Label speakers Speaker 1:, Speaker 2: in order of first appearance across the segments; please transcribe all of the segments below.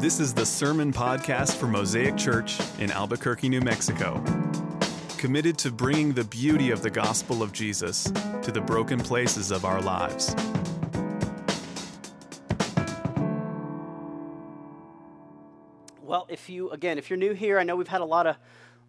Speaker 1: This is the Sermon Podcast for Mosaic Church in Albuquerque, New Mexico. Committed to bringing the beauty of the gospel of Jesus to the broken places of our lives.
Speaker 2: Well, if you again, if you're new here, I know we've had a lot of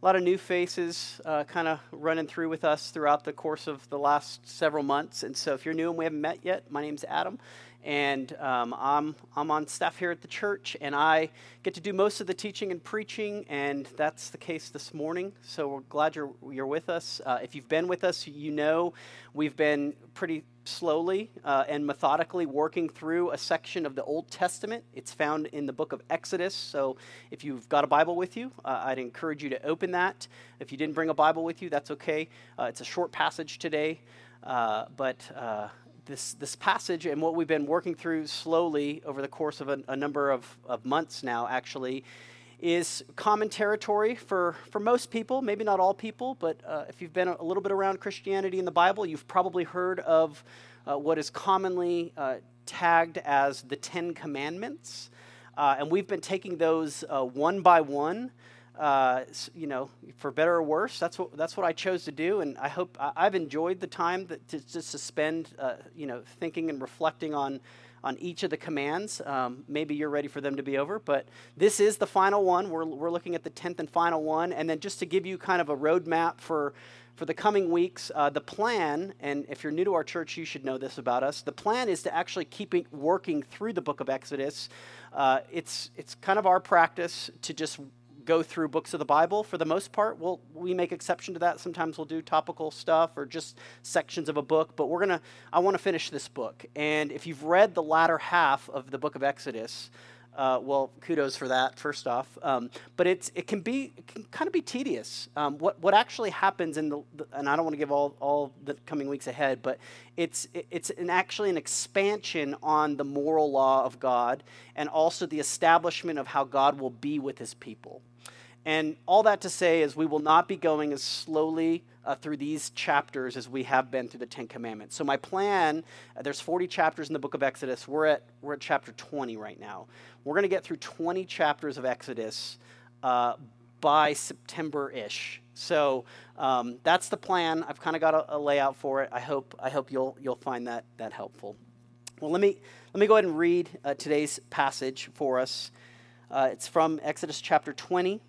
Speaker 2: a lot of new faces uh, kind of running through with us throughout the course of the last several months. And so, if you're new and we haven't met yet, my name's Adam, and um, I'm I'm on staff here at the church, and I get to do most of the teaching and preaching, and that's the case this morning. So we're glad you're you're with us. Uh, if you've been with us, you know we've been pretty slowly uh, and methodically working through a section of the Old Testament. It's found in the book of Exodus. So if you've got a Bible with you, uh, I'd encourage you to open that. If you didn't bring a Bible with you, that's okay. Uh, it's a short passage today, uh, but uh, this, this passage and what we've been working through slowly over the course of a, a number of, of months now, actually, is common territory for, for most people, maybe not all people, but uh, if you've been a little bit around Christianity in the Bible, you've probably heard of uh, what is commonly uh, tagged as the Ten Commandments. Uh, and we've been taking those uh, one by one. Uh, you know, for better or worse, that's what that's what I chose to do, and I hope I, have enjoyed the time that to just to spend, you know, thinking and reflecting on on each of the commands. Um, maybe you're ready for them to be over, but this is the final one. We're, we're looking at the 10th and final one. And then just to give you kind of a roadmap for, for the coming weeks, uh, the plan, and if you're new to our church, you should know this about us. The plan is to actually keep working through the book of Exodus. Uh, it's, it's kind of our practice to just go through books of the Bible for the most part. We'll, we make exception to that. Sometimes we'll do topical stuff or just sections of a book, but we're going to, I want to finish this book. And if you've read the latter half of the book of Exodus, uh, well, kudos for that, first off. Um, but it's, it can be it can kind of be tedious. Um, what, what actually happens in the, the, and I don't want to give all, all the coming weeks ahead, but it's, it's an, actually an expansion on the moral law of God and also the establishment of how God will be with his people. And all that to say is, we will not be going as slowly uh, through these chapters as we have been through the Ten Commandments. So, my plan uh, there's 40 chapters in the book of Exodus. We're at, we're at chapter 20 right now. We're going to get through 20 chapters of Exodus uh, by September ish. So, um, that's the plan. I've kind of got a, a, layout for it. I hope, I hope you'll, you'll find that, that helpful. Well, let me, let me go ahead and read uh, today's passage for us. Uh, it's from Exodus chapter 20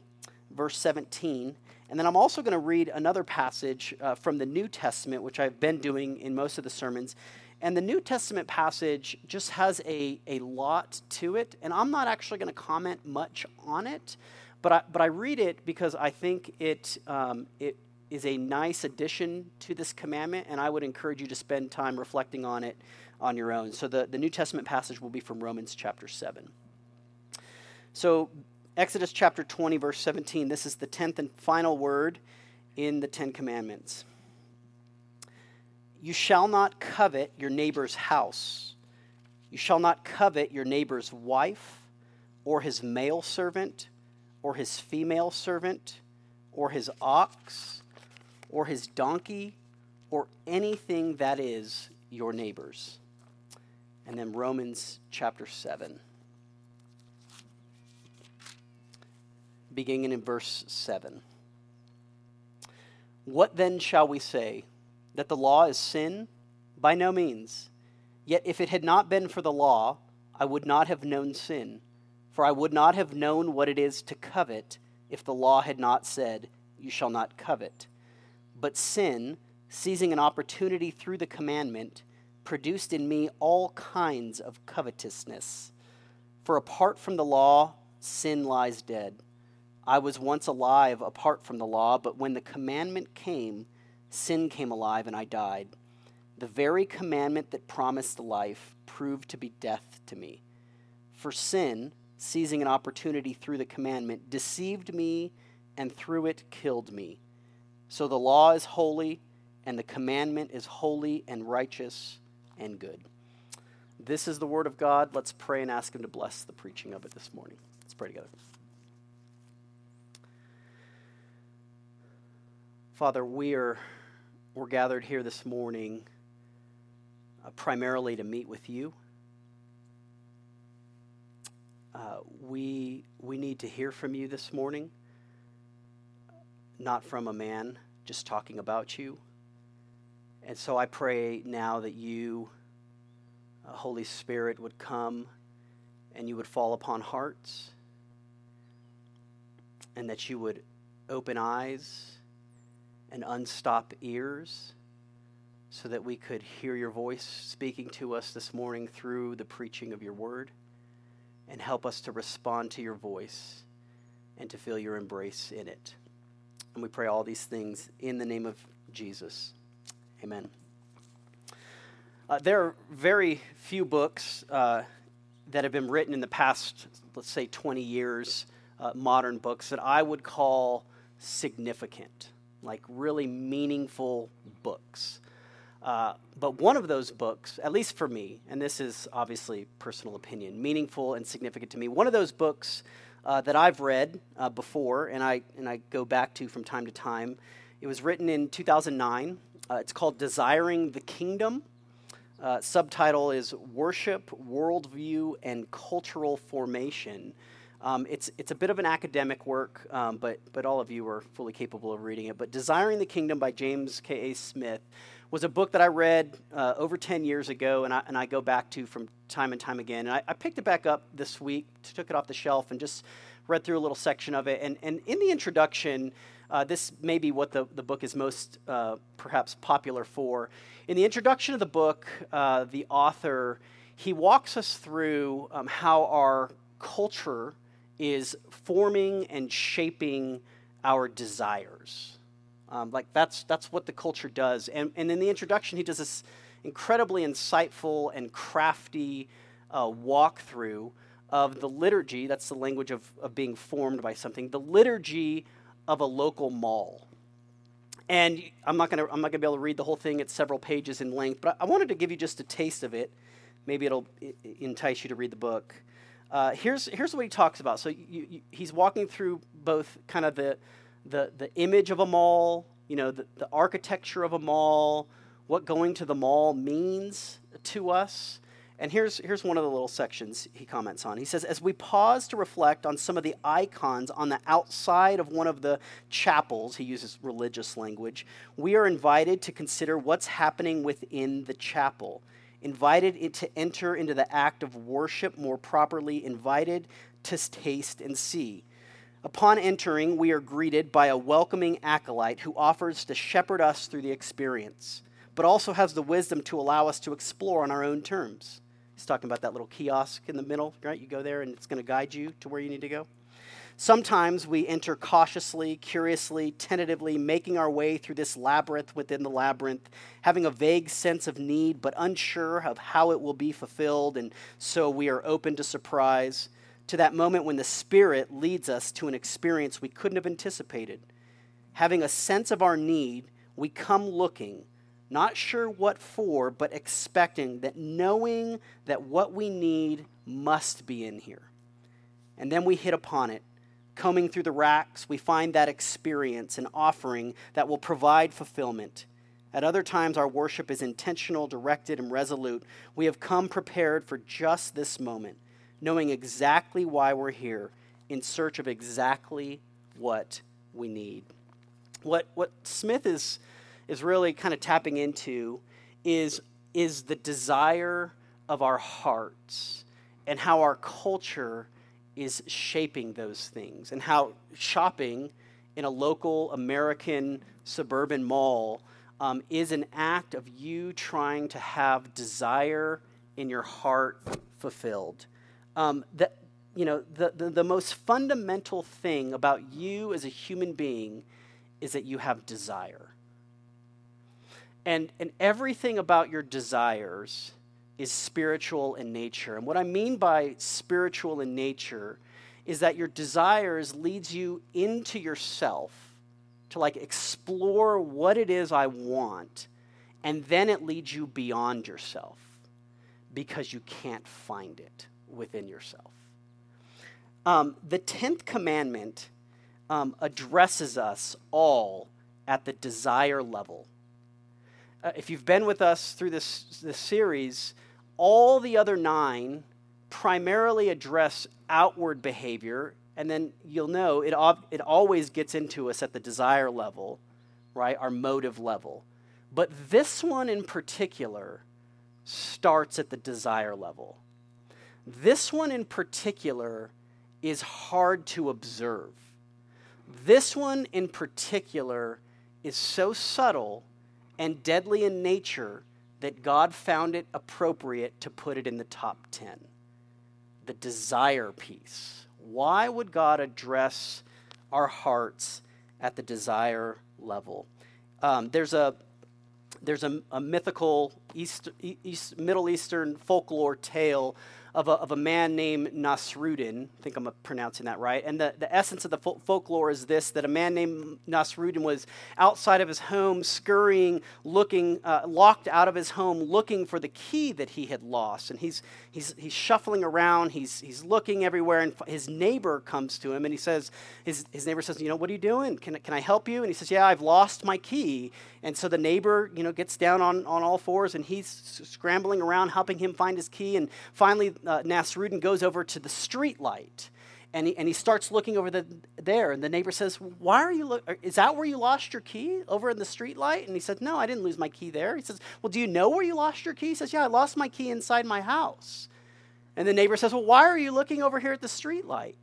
Speaker 2: verse 17. And then I'm also going to read another passage uh, from the New Testament, which I've been doing in most of the sermons. And the New Testament passage just has a, a lot to it. And I'm not actually going to comment much on it, but I, but I read it because I think it, um, it is a nice addition to this commandment. And I would encourage you to spend time reflecting on it on your own. So the, the New Testament passage will be from Romans chapter 7. So Exodus chapter 20, verse 17. This is the tenth and final word in the Ten Commandments. You shall not covet your neighbor's house. You shall not covet your neighbor's wife, or his male servant, or his female servant, or his ox, or his donkey, or anything that is your neighbor's. And then Romans chapter 7. Beginning in verse 7. What then shall we say? That the law is sin? By no means. Yet if it had not been for the law, I would not have known sin, for I would not have known what it is to covet if the law had not said, You shall not covet. But sin, seizing an opportunity through the commandment, produced in me all kinds of covetousness. For apart from the law, sin lies dead. I was once alive apart from the law, but when the commandment came, sin came alive and I died. The very commandment that promised life proved to be death to me. For sin, seizing an opportunity through the commandment, deceived me and through it killed me. So the law is holy, and the commandment is holy and righteous and good. This is the word of God. Let's pray and ask Him to bless the preaching of it this morning. Let's pray together. Father, we are we're gathered here this morning uh, primarily to meet with you. uh, we, we need to hear from you this morning, not from a man just talking about you. And so I pray now that you, uh, Holy Spirit, would come and you would fall upon hearts and that you would open eyes and unstop ears so that we could hear your voice speaking to us this morning through the preaching of your word and help us to respond to your voice and to feel your embrace in it. And we pray all these things in the name of Jesus. Amen. Uh, there are very few books uh, that have been written in the past, let's say, 20 years, uh, modern books, that I would call significant, like really meaningful books. Uh, but one of those books, at least for me, and this is obviously personal opinion, meaningful and significant to me, one of those books uh, that I've read uh, before and I, and I go back to from time to time, it was written in 2009. Uh, it's called Desiring the Kingdom. Uh, subtitle is Worship, Worldview, and Cultural Formation. Um, it's, it's a bit of an academic work, um, but, but all of you are fully capable of reading it. But Desiring the Kingdom by James K.A. Smith was a book that I read uh, over 10 years ago, and I, and I go back to from time and time again. And I, I picked it back up this week, took it off the shelf, and just read through a little section of it. And, and in the introduction, uh, this may be what the, the book is most uh, perhaps popular for. In the introduction of the book, uh, the author he walks us through um, how our culture is forming and shaping our desires. Um, like that's that's what the culture does. And, and in the introduction, he does this incredibly insightful and crafty uh, walkthrough of the liturgy. That's the language of, of being formed by something. The liturgy of a local mall. And I'm not gonna I'm not gonna be able to read the whole thing. It's several pages in length, but I wanted to give you just a taste of it. Maybe it'll entice you to read the book. Uh, here's here's what he talks about. So you, you, he's walking through both kind of the the, the image of a mall, you know, the, the architecture of a mall, what going to the mall means to us. And here's, here's one of the little sections he comments on. He says, As we pause to reflect on some of the icons on the outside of one of the chapels, he uses religious language, we are invited to consider what's happening within the chapel. Invited it to enter into the act of worship more properly, invited to taste and see. Upon entering, we are greeted by a welcoming acolyte who offers to shepherd us through the experience, but also has the wisdom to allow us to explore on our own terms. He's talking about that little kiosk in the middle, right? You go there and it's going to guide you to where you need to go. Sometimes we enter cautiously, curiously, tentatively, making our way through this labyrinth within the labyrinth, having a vague sense of need, but unsure of how it will be fulfilled, and so we are open to surprise to that moment when the Spirit leads us to an experience we couldn't have anticipated. Having a sense of our need, we come looking, not sure what for, but expecting that knowing that what we need must be in here. And then we hit upon it. Combing through the racks, we find that experience and offering that will provide fulfillment. At other times, our worship is intentional, directed, and resolute. We have come prepared for just this moment knowing exactly why we're here, in search of exactly what we need. What, what Smith is, is really kind of tapping into is, is the desire of our hearts and how our culture is shaping those things, and how shopping in a local American suburban mall um, is an act of you trying to have desire in your heart fulfilled. Um, that you know the, the, the most fundamental thing about you as a human being is that you have desire. And and everything about your desires is spiritual in nature and what i mean by spiritual in nature is that your desires leads you into yourself to like explore what it is i want and then it leads you beyond yourself because you can't find it within yourself. Um, the 10th commandment um, addresses us all at the desire level. Uh, if you've been with us through this, this series, all the other nine primarily address outward behavior, and then you'll know it, it always gets into us at the desire level, right? Our motive level. But this one in particular starts at the desire level. This one in particular is hard to observe. This one in particular is so subtle and deadly in nature that God found it appropriate to put it in the top 10. The desire piece. Why would God address our hearts at the desire level? Um, there's a there's a, a mythical East, East, Middle Eastern folklore tale of a, of a man named Nasruddin. I think I'm pronouncing that right. And the, the essence of the fol- folklore is this that a man named Nasruddin was outside of his home, scurrying, looking, uh, locked out of his home, looking for the key that he had lost. And he's, he's, he's shuffling around, he's, he's looking everywhere, and his neighbor comes to him and he says, his, his neighbor says, You know, what are you doing? Can, can I help you? And he says, Yeah, I've lost my key. And so the neighbor, you know, gets down on, on all fours and he's scrambling around, helping him find his key. And finally, uh, goes over to the street light and he, and he starts looking over the, there. And the neighbor says, Why are you look? Is that where you lost your key over in the street light? And he says, No, I didn't lose my key there. He says, Well, do you know where you lost your key? He says, Yeah, I lost my key inside my house. And the neighbor says, Well, why are you looking over here at the street light?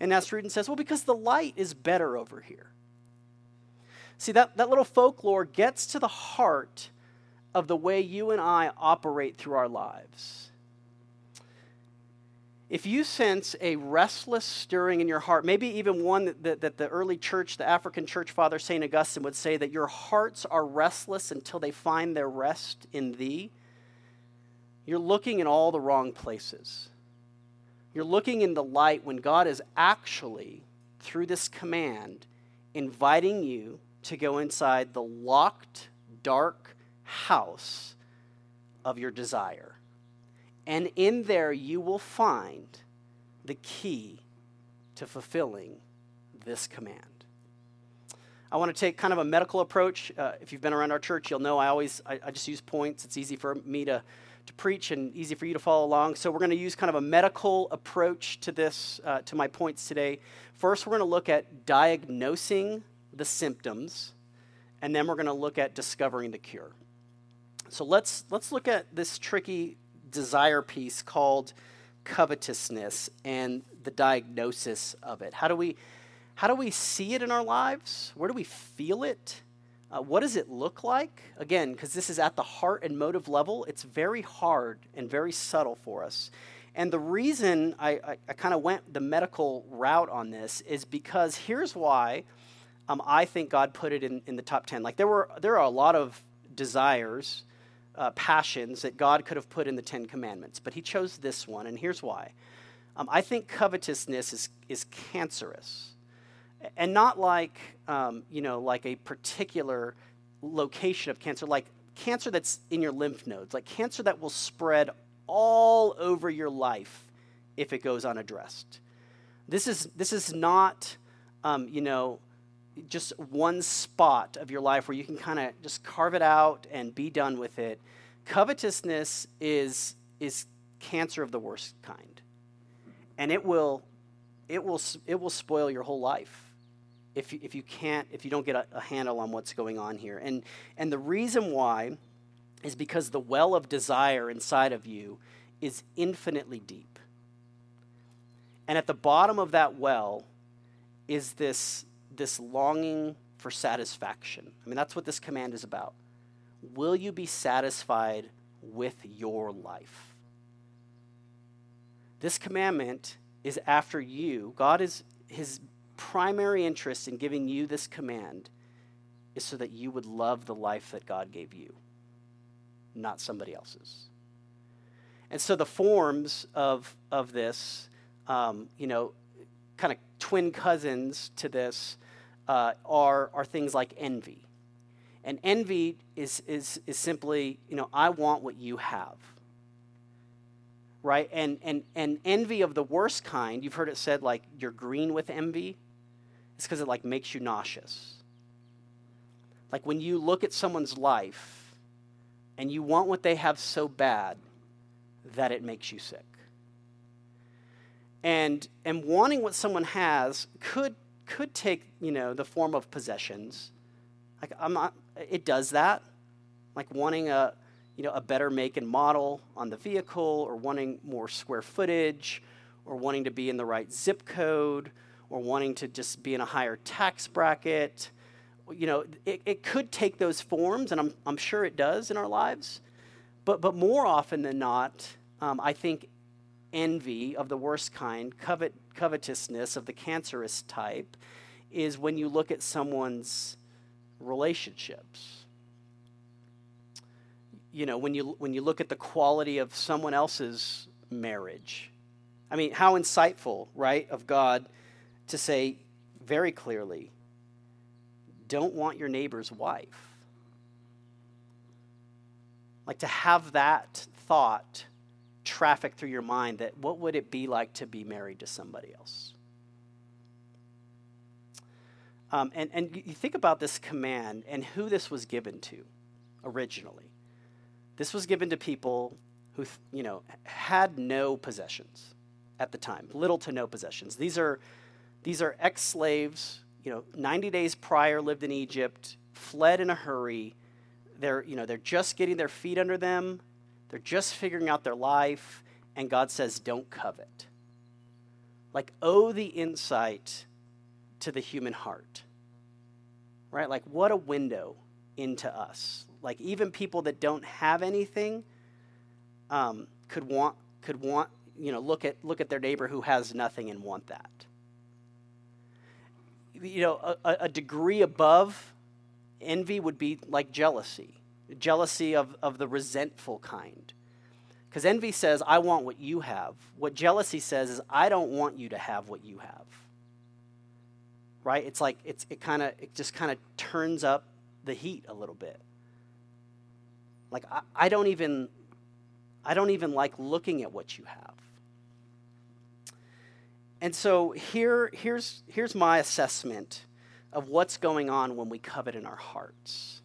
Speaker 2: And Nasruddin says, Well, because the light is better over here. See, that, that little folklore gets to the heart of the way you and I operate through our lives. If you sense a restless stirring in your heart, maybe even one that, that, that, the early church, the African church father St. Augustine would say that your hearts are restless until they find their rest in thee, you're looking in all the wrong places. You're looking in the light when God is actually, through this command, inviting you to go inside the locked, dark house of your desire. And in there, you will find the key to fulfilling this command. I want to take kind of a medical approach. Uh, if you've been around our church, you'll know I always I, I, just use points. It's easy for me to, to preach and easy for you to follow along. So we're going to use kind of a medical approach to this, uh, to my points today. First, we're going to look at diagnosing the symptoms, and then we're going to look at discovering the cure. So let's let's look at this tricky desire piece called covetousness and the diagnosis of it. How do we how do we see it in our lives? Where do we feel it? Uh, what does it look like? Again, because this is at the heart and motive level, it's very hard and very subtle for us. And the reason I, I, I kind of went the medical route on this is because here's why um, I think God put it in, in the top 10. Like there were there are a lot of desires, uh, passions that God could have put in the Ten Commandments, but He chose this one, and here's why. Um, I think covetousness is is cancerous, and not like um, you know like a particular location of cancer, like cancer that's in your lymph nodes, like cancer that will spread all over your life if it goes unaddressed. This is this is not um, you know just one spot of your life where you can kind of just carve it out and be done with it. Covetousness is is cancer of the worst kind. And it will it will it will spoil your whole life if you, if you can't if you don't get a, a handle on what's going on here. And and the reason why is because the well of desire inside of you is infinitely deep. And at the bottom of that well is this this longing for satisfaction. I mean, that's what this command is about. Will you be satisfied with your life? This commandment is after you. God is his primary interest in giving you this command is so that you would love the life that God gave you, not somebody else's. And so the forms of, of this, um, you know, kind of twin cousins to this uh, are, are things like envy. And envy is, is, is simply, you know, I want what you have. Right? And, and, and envy of the worst kind, you've heard it said like you're green with envy. It's because it like makes you nauseous. Like when you look at someone's life and you want what they have so bad that it makes you sick. And, and wanting what someone has could, could take, you know, the form of possessions. Like, I'm not, it does that. Like wanting a, you know, a better make and model on the vehicle or wanting more square footage or wanting to be in the right zip code or wanting to just be in a higher tax bracket. You know, it, it could take those forms, and I'm, I'm sure it does in our lives. But, but more often than not, um, I think envy of the worst kind, covet, covetousness of the cancerous type, is when you look at someone's relationships. You know, when you, when you look at the quality of someone else's marriage. I mean, how insightful, right, of God to say very clearly don't want your neighbor's wife. Like to have that thought traffic through your mind that what would it be like to be married to somebody else? Um, and, and you think about this command and who this was given to originally. This was given to people who, you know, had no possessions at the time, little to no possessions. These are, these are ex-slaves, you know, 90 days prior lived in Egypt, fled in a hurry. They're, you know, they're just getting their feet under them they're just figuring out their life, and God says, don't covet. Like, owe the insight to the human heart. Right? Like, what a window into us. Like, even people that don't have anything um, could want, could want, you know, look at, look at their neighbor who has nothing and want that. You know, a, a degree above envy would be like jealousy jealousy of, of the resentful kind. Because envy says, I want what you have. What jealousy says is, I don't want you to have what you have. Right? It's like, it's, it kind of, it just kind of turns up the heat a little bit. Like, I, I don't even, I don't even like looking at what you have. And so here, here's, here's my assessment of what's going on when we covet in our hearts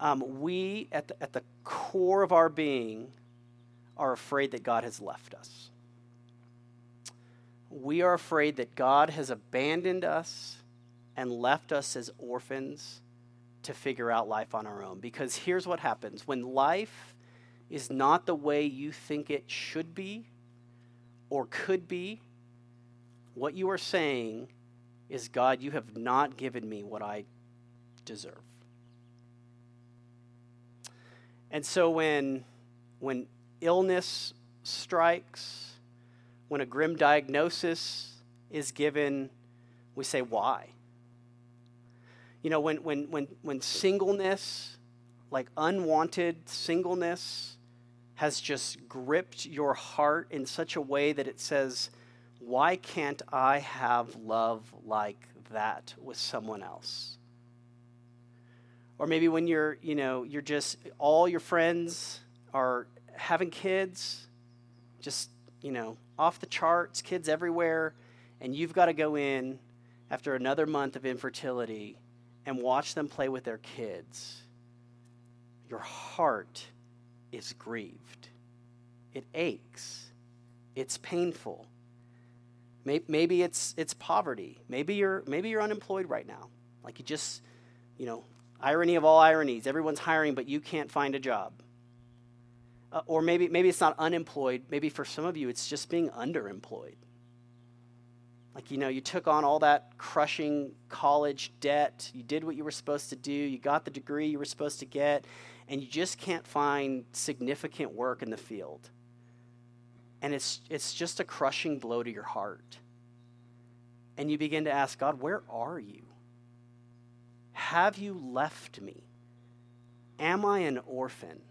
Speaker 2: um, we, at the, at the core of our being, are afraid that God has left us. We are afraid that God has abandoned us and left us as orphans to figure out life on our own. Because here's what happens when life is not the way you think it should be or could be, what you are saying is, God, you have not given me what I deserve. And so when, when illness strikes, when a grim diagnosis is given, we say, why? You know, when, when, when, when singleness, like unwanted singleness, has just gripped your heart in such a way that it says, why can't I have love like that with someone else? Or maybe when you're you know you're just all your friends are having kids just you know off the charts kids everywhere and you've got to go in after another month of infertility and watch them play with their kids. Your heart is grieved. It aches. It's painful. Maybe it's it's poverty. Maybe you're maybe you're unemployed right now. Like you just you know Irony of all ironies. Everyone's hiring, but you can't find a job. Uh, or maybe, maybe it's not unemployed. Maybe for some of you, it's just being underemployed. Like, you know, you took on all that crushing college debt. You did what you were supposed to do. You got the degree you were supposed to get. And you just can't find significant work in the field. And it's, it's just a crushing blow to your heart. And you begin to ask God, where are you? Have you left me? Am I an orphan?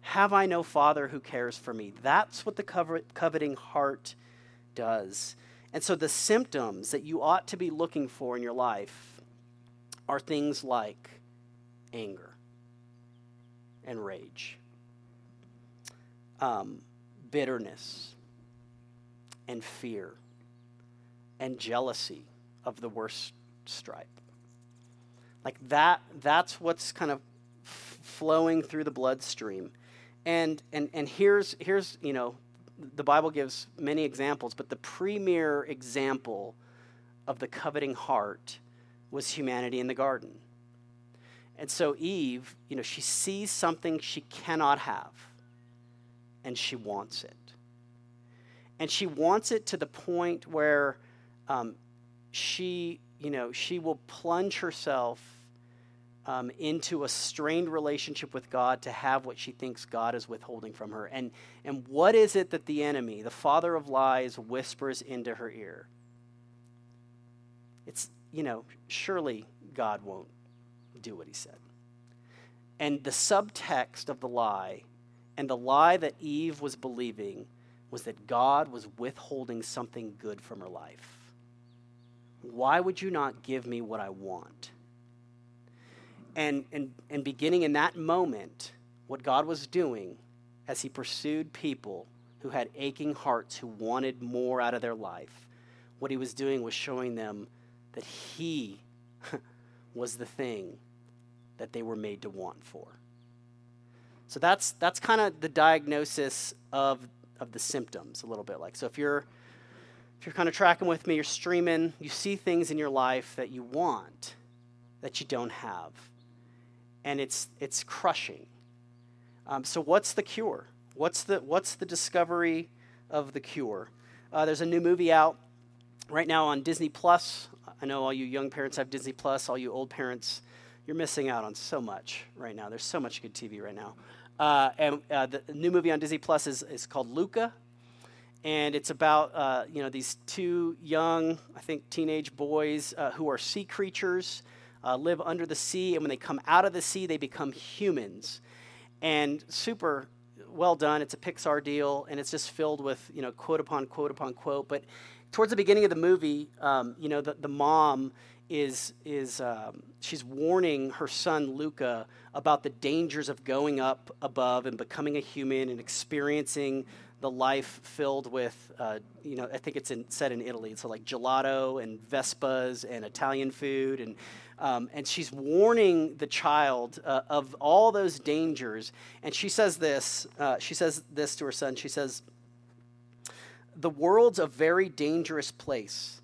Speaker 2: Have I no father who cares for me? That's what the coveting heart does. And so the symptoms that you ought to be looking for in your life are things like anger and rage, um, bitterness and fear and jealousy of the worst stripe. Like that, that's what's kind of f- flowing through the bloodstream. And, and, and here's, here's, you know, the Bible gives many examples, but the premier example of the coveting heart was humanity in the garden. And so Eve, you know, she sees something she cannot have, and she wants it. And she wants it to the point where um, she, you know, she will plunge herself um, into a strained relationship with God to have what she thinks God is withholding from her. And, and what is it that the enemy, the father of lies, whispers into her ear? It's, you know, surely God won't do what he said. And the subtext of the lie and the lie that Eve was believing was that God was withholding something good from her life. Why would you not give me what I want? And, and, and beginning in that moment, what God was doing as He pursued people who had aching hearts, who wanted more out of their life, what He was doing was showing them that He was the thing that they were made to want for. So that's, that's kind of the diagnosis of, of the symptoms, a little bit like. So if you're, if you're kind of tracking with me, you're streaming, you see things in your life that you want that you don't have and it's it's crushing. Um, so what's the cure? What's the what's the discovery of the cure? Uh, there's a new movie out right now on Disney Plus. I know all you young parents have Disney Plus. All you old parents, you're missing out on so much right now. There's so much good TV right now. Uh, and uh, the new movie on Disney Plus is, is called Luca, and it's about uh, you know these two young, I think, teenage boys uh, who are sea creatures uh, live under the sea, and when they come out of the sea, they become humans. And super well done. It's a Pixar deal, and it's just filled with you know quote upon quote upon quote. But towards the beginning of the movie, um, you know the, the mom is is um, she's warning her son Luca about the dangers of going up above and becoming a human and experiencing the life filled with, uh, you know, I think it's in, set in Italy. So like gelato and Vespas and Italian food and um, and she's warning the child uh, of all those dangers. And she says this uh, she says this to her son. She says, The world's a very dangerous place.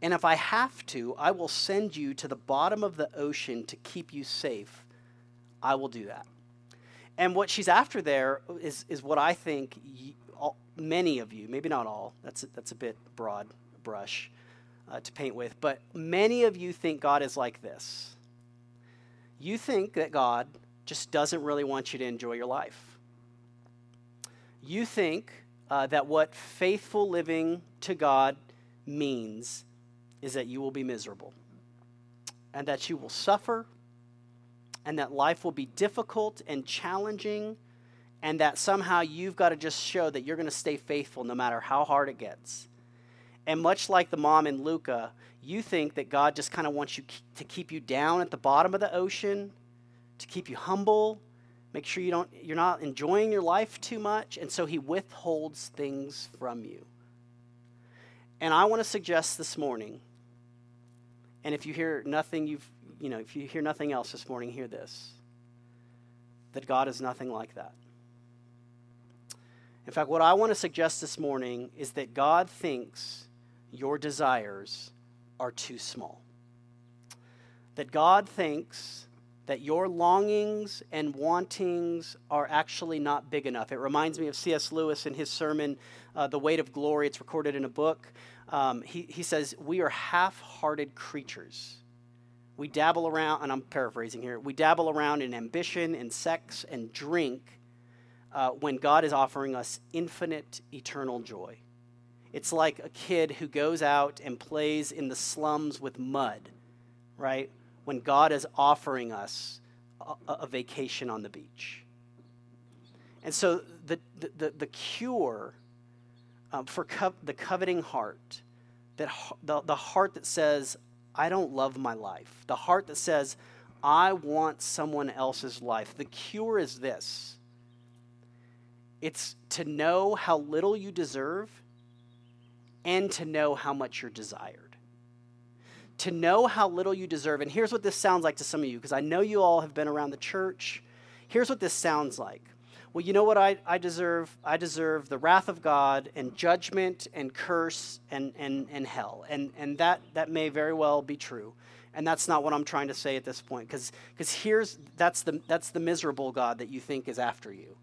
Speaker 2: And if I have to, I will send you to the bottom of the ocean to keep you safe. I will do that. And what she's after there is, is what I think all, many of you, maybe not all, that's, that's a bit broad brush, uh, to paint with, but many of you think God is like this. You think that God just doesn't really want you to enjoy your life. You think uh, that what faithful living to God means is that you will be miserable and that you will suffer and that life will be difficult and challenging and that somehow you've got to just show that you're going to stay faithful no matter how hard it gets. And much like the mom in Luca, you think that God just kind of wants you to keep you down at the bottom of the ocean, to keep you humble, make sure you don't you're not enjoying your life too much, and so he withholds things from you. And I want to suggest this morning, and if you hear nothing you've you know, if you hear nothing else this morning, hear this. That God is nothing like that. In fact, what I want to suggest this morning is that God thinks your desires are too small. That God thinks that your longings and wantings are actually not big enough. It reminds me of C.S. Lewis in his sermon, uh, The Weight of Glory. It's recorded in a book. Um, he, he says, We are half hearted creatures. We dabble around, and I'm paraphrasing here, we dabble around in ambition and sex and drink uh, when God is offering us infinite eternal joy. It's like a kid who goes out and plays in the slums with mud, right? When God is offering us a, a vacation on the beach. And so the, the, the cure um, for co- the coveting heart, that the, the heart that says, I don't love my life, the heart that says, I want someone else's life, the cure is this it's to know how little you deserve and to know how much you're desired. To know how little you deserve. And here's what this sounds like to some of you, because I know you all have been around the church. Here's what this sounds like well, you know what I, I deserve? I deserve the wrath of God and judgment and curse and, and, and hell. And, and that, that may very well be true. And that's not what I'm trying to say at this point. Because here's that's the, that's the miserable God that you think is after you,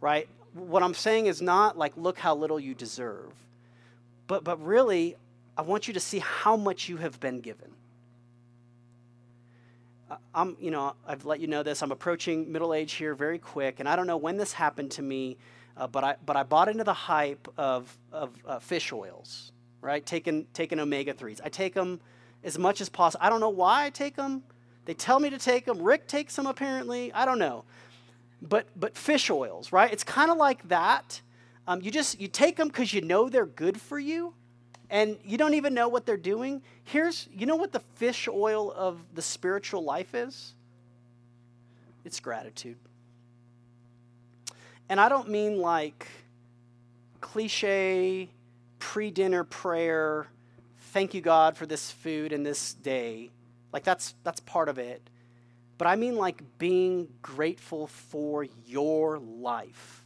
Speaker 2: right? What I'm saying is not like, look how little you deserve. But, but really, I want you to see how much you have been given. I'm, you know, I've let you know this. I'm approaching middle age here very quick, and I don't know when this happened to me, uh, but I but I bought into the hype of of uh, fish oils, right? Taking taking omega threes. I take them as much as possible. I don't know why I take them. They tell me to take them. Rick takes them apparently. I don't know, but but fish oils, right? It's kind of like that. Um, you just you take them because you know they're good for you and you don't even know what they're doing. Here's, you know what the fish oil of the spiritual life is? It's gratitude. And I don't mean like cliche pre dinner prayer, thank you God for this food and this day. Like that's that's part of it. But I mean like being grateful for your life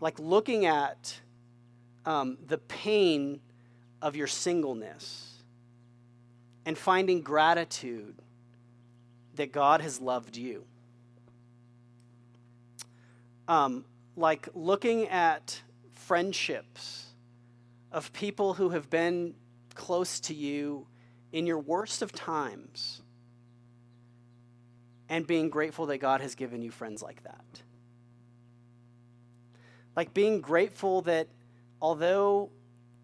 Speaker 2: like looking at um, the pain of your singleness and finding gratitude that God has loved you. Um, like looking at friendships of people who have been close to you in your worst of times and being grateful that God has given you friends like that. Like being grateful that although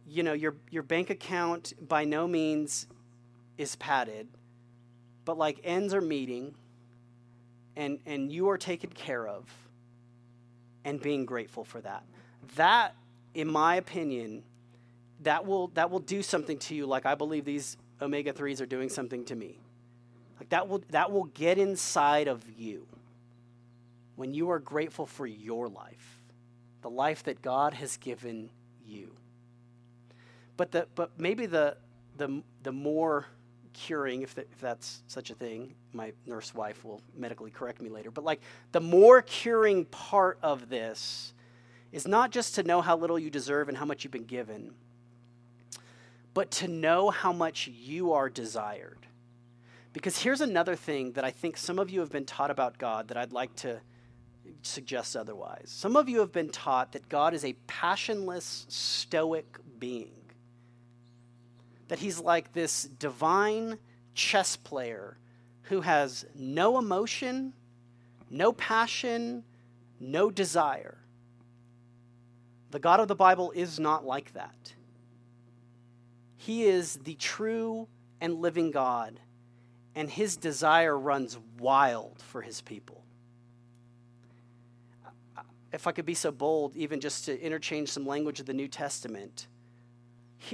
Speaker 2: you know your your bank account by no means is padded, but like ends are meeting and and you are taken care of and being grateful for that. That in my opinion that will that will do something to you like I believe these omega 3s are doing something to me. Like that will that will get inside of you when you are grateful for your life the life that God has given you. But, the, but maybe the, the, the more curing, if, if that's such a thing, my nurse wife will medically correct me later, but like the more curing part of this is not just to know how little you deserve and how much you've been given, but to know how much you are desired. Because here's another thing that I think some of you have been taught about God that I'd like to suggest otherwise. Some of you have been taught that God is a passionless, stoic being, that he's like this divine chess player who has no emotion, no passion, no desire. The God of the Bible is not like that. He is the true and living God, and his desire runs wild for his people if I could be so bold, even just to interchange some language of the New Testament,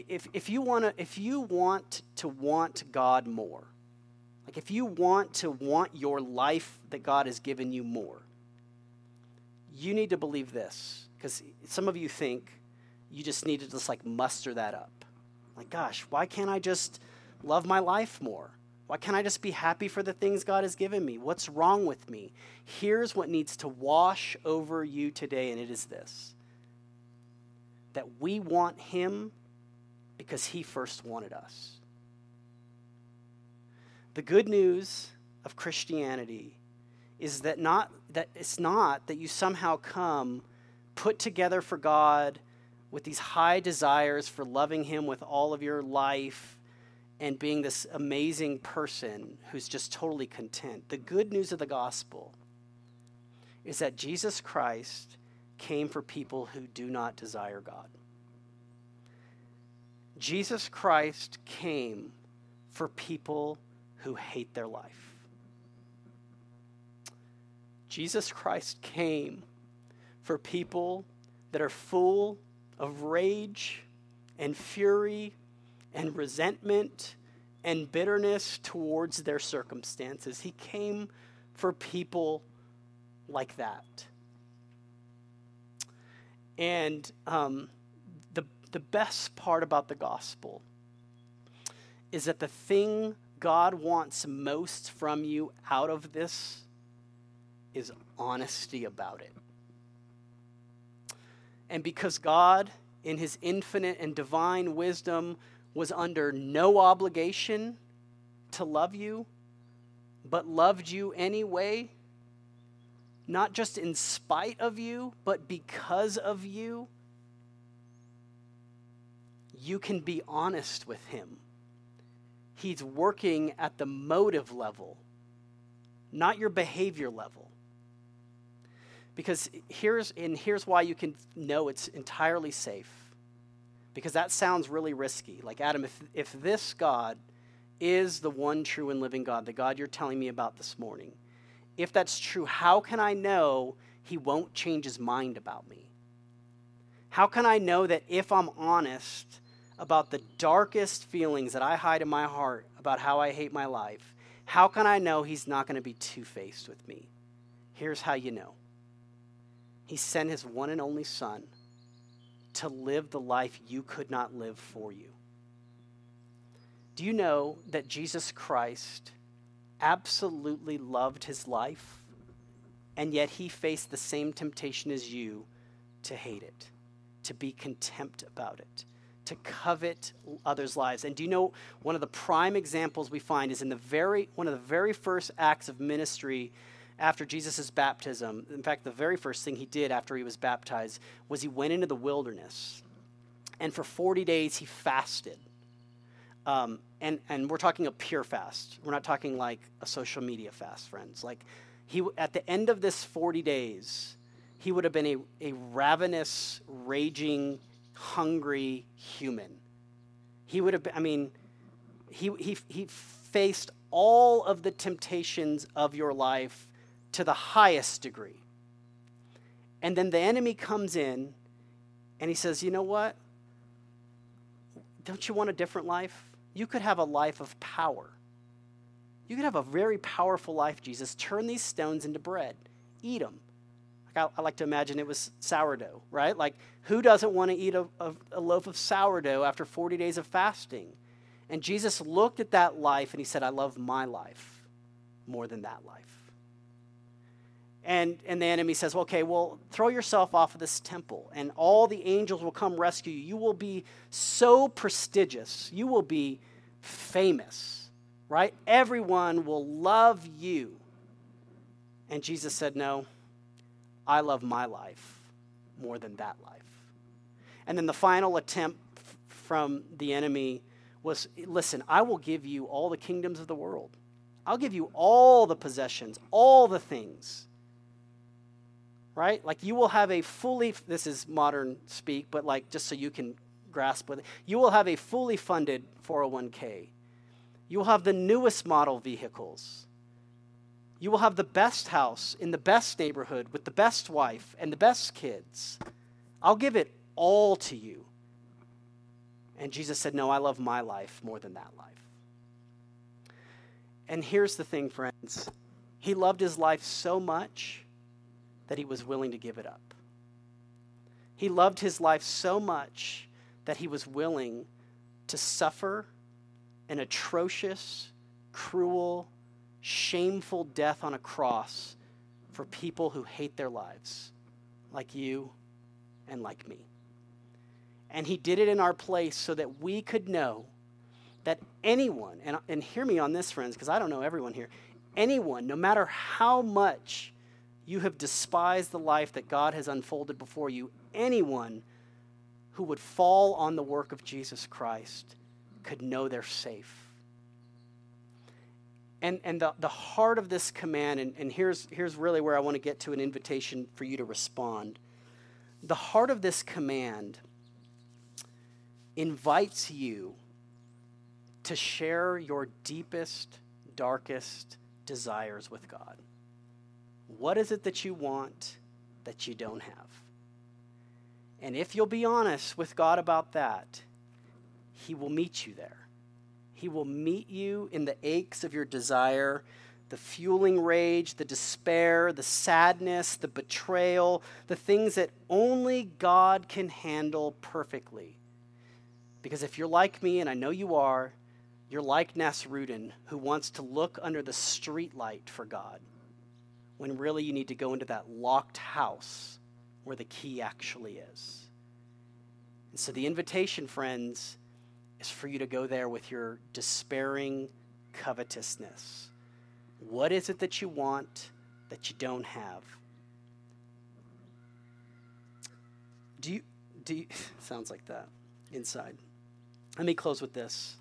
Speaker 2: if, if you want to if you want to want God more, like if you want to want your life that God has given you more, you need to believe this because some of you think you just need to just like muster that up. Like, gosh, why can't I just love my life more? Why can't I just be happy for the things God has given me? What's wrong with me? Here's what needs to wash over you today, and it is this that we want Him because He first wanted us. The good news of Christianity is that not that it's not that you somehow come put together for God with these high desires for loving him with all of your life and being this amazing person who's just totally content. The good news of the gospel is that Jesus Christ came for people who do not desire God. Jesus Christ came for people who hate their life. Jesus Christ came for people that are full of rage and fury and resentment and bitterness towards their circumstances. He came for people like that. And um, the, the best part about the gospel is that the thing God wants most from you out of this is honesty about it. And because God, in his infinite and divine wisdom, was under no obligation to love you, but loved you anyway, not just in spite of you, but because of you, you can be honest with him. He's working at the motive level, not your behavior level. Because here's and here's why you can know it's entirely safe. Because that sounds really risky. Like Adam, if if this God is the one true and living God, the God you're telling me about this morning, if that's true, how can I know he won't change his mind about me? How can I know that if I'm honest about the darkest feelings that I hide in my heart about how I hate my life, how can I know he's not going to be two faced with me? Here's how you know He sent his one and only Son to live the life you could not live for you. Do you know that Jesus Christ absolutely loved his life, and yet he faced the same temptation as you to hate it, to be contempt about it, to covet others' lives. And do you know one of the prime examples we find is in the very one of the very first acts of ministry after Jesus' baptism. In fact, the very first thing he did after he was baptized was he went into the wilderness. And for 40 days he fasted. Um, and, and we're talking a pure fast. We're not talking like a social media fast, friends. Like he at the end of this 40 days, he would have been a, a ravenous, raging hungry human. He would have been, I mean, he, he, he faced all of the temptations of your life to the highest degree. And then the enemy comes in and he says, You know what? Don't you want a different life? You could have a life of power. You could have a very powerful life, Jesus. Turn these stones into bread, eat them. Like I, I, like to imagine it was sourdough, right? Like, who doesn't want to eat a, a, a loaf of sourdough after 40 days of fasting? And Jesus looked at that life and he said, I love my life more than that life. And, and the enemy says, okay, well, throw yourself off of this temple, and all the angels will come rescue you. You will be so prestigious. You will be famous, right? Everyone will love you. And Jesus said, no, I love my life more than that life. And then the final attempt from the enemy was listen, I will give you all the kingdoms of the world. I'll give you all the possessions, all the things. Right? Like you will have a fully, this is modern speak, but like just so you can grasp with it, you will have a fully funded 401k. You will have the newest model vehicles. You will have the best house in the best neighborhood with the best wife and the best kids. I'll give it all to you. And Jesus said, No, I love my life more than that life. And here's the thing, friends He loved his life so much that he was willing to give it up. He loved his life so much that he was willing to suffer an atrocious, cruel, shameful death on a cross for people who hate their lives, like you and like me. And he did it in our place so that we could know that anyone, and, and hear me on this, friends, because I don't know everyone here, anyone, no matter how much you have despised the life that God has unfolded before you, anyone who would fall on the work of Jesus Christ could know they're safe and, and the, the heart of this command, and, and here's, here's really where I want to get to an invitation for you to respond. The heart of this command invites you to share your deepest, darkest desires with God. What is it that you want that you don't have? And if you'll be honest with God about that, He will meet you there. He will meet you in the aches of your desire, the fueling rage, the despair, the sadness, the betrayal, the things that only God can handle perfectly. Because if you're like me, and I know you are, you're like Nasrudin, who wants to look under the streetlight for God. When really you need to go into that locked house where the key actually is. And so the invitation, friends, is for you to go there with your despairing covetousness. What is it that you want that you don't have? Do you, do you, sounds like that inside. Let me close with this.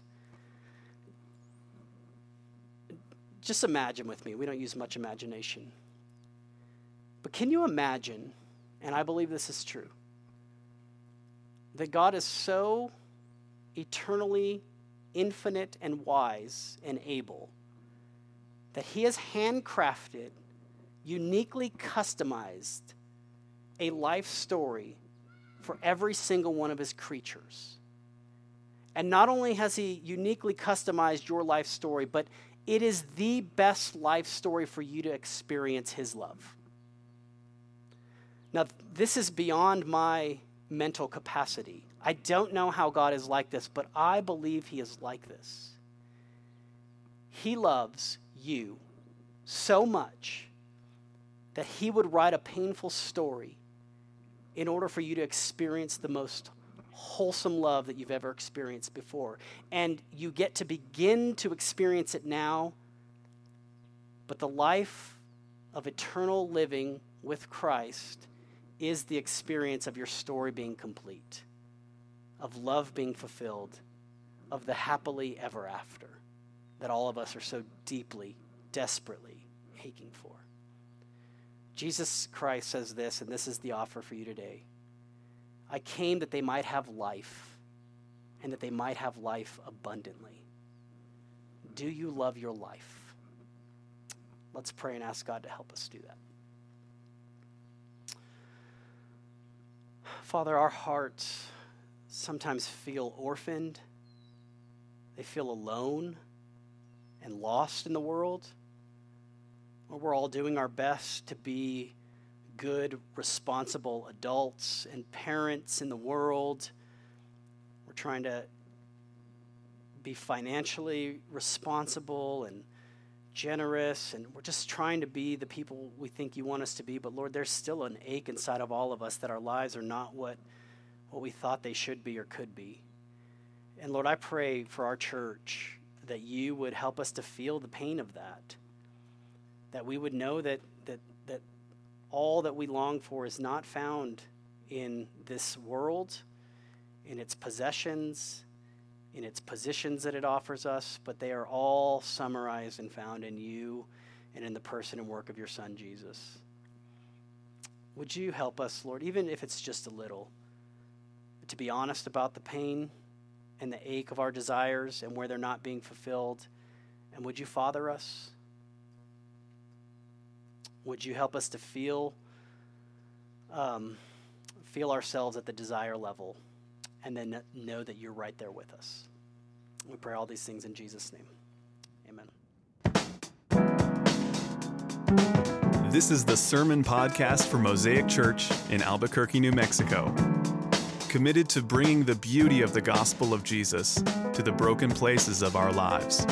Speaker 2: Just imagine with me, we don't use much imagination. But can you imagine, and I believe this is true, that God is so eternally infinite and wise and able that He has handcrafted, uniquely customized a life story for every single one of His creatures. And not only has He uniquely customized your life story, but it is the best life story for you to experience His love. Now, this is beyond my mental capacity. I don't know how God is like this, but I believe He is like this. He loves you so much that He would write a painful story in order for you to experience the most wholesome love that you've ever experienced before. And you get to begin to experience it now, but the life of eternal living with Christ is the experience of your story being complete, of love being fulfilled, of the happily ever after that all of us are so deeply, desperately aching for. Jesus Christ says this, and this is the offer for you today. I came that they might have life, and that they might have life abundantly. Do you love your life? Let's pray and ask God to help us do that. Father, our hearts sometimes feel orphaned, they feel alone and lost in the world. we're all doing our best to be good, responsible adults and parents in the world. We're trying to be financially responsible and generous, and we're just trying to be the people we think you want us to be. But Lord, there's still an ache inside of all of us that our lives are not what, what we thought they should be or could be. And Lord, I pray for our church that you would help us to feel the pain of that. That we would know that, that, that all that we long for is not found in this world, in its possessions, in its positions that it offers us, but they are all summarized and found in you and in the person and work of your Son, Jesus. Would you help us, Lord, even if it's just a little, to be honest about the pain and the ache of our desires and where they're not being fulfilled? And would you father us? Would you help us to feel um, feel ourselves at the desire level and then know that you're right there with us. We pray all these things in Jesus' name. Amen.
Speaker 1: This is the Sermon Podcast for Mosaic Church in Albuquerque, New Mexico. Committed to bringing the beauty of the gospel of Jesus to the broken places of our lives.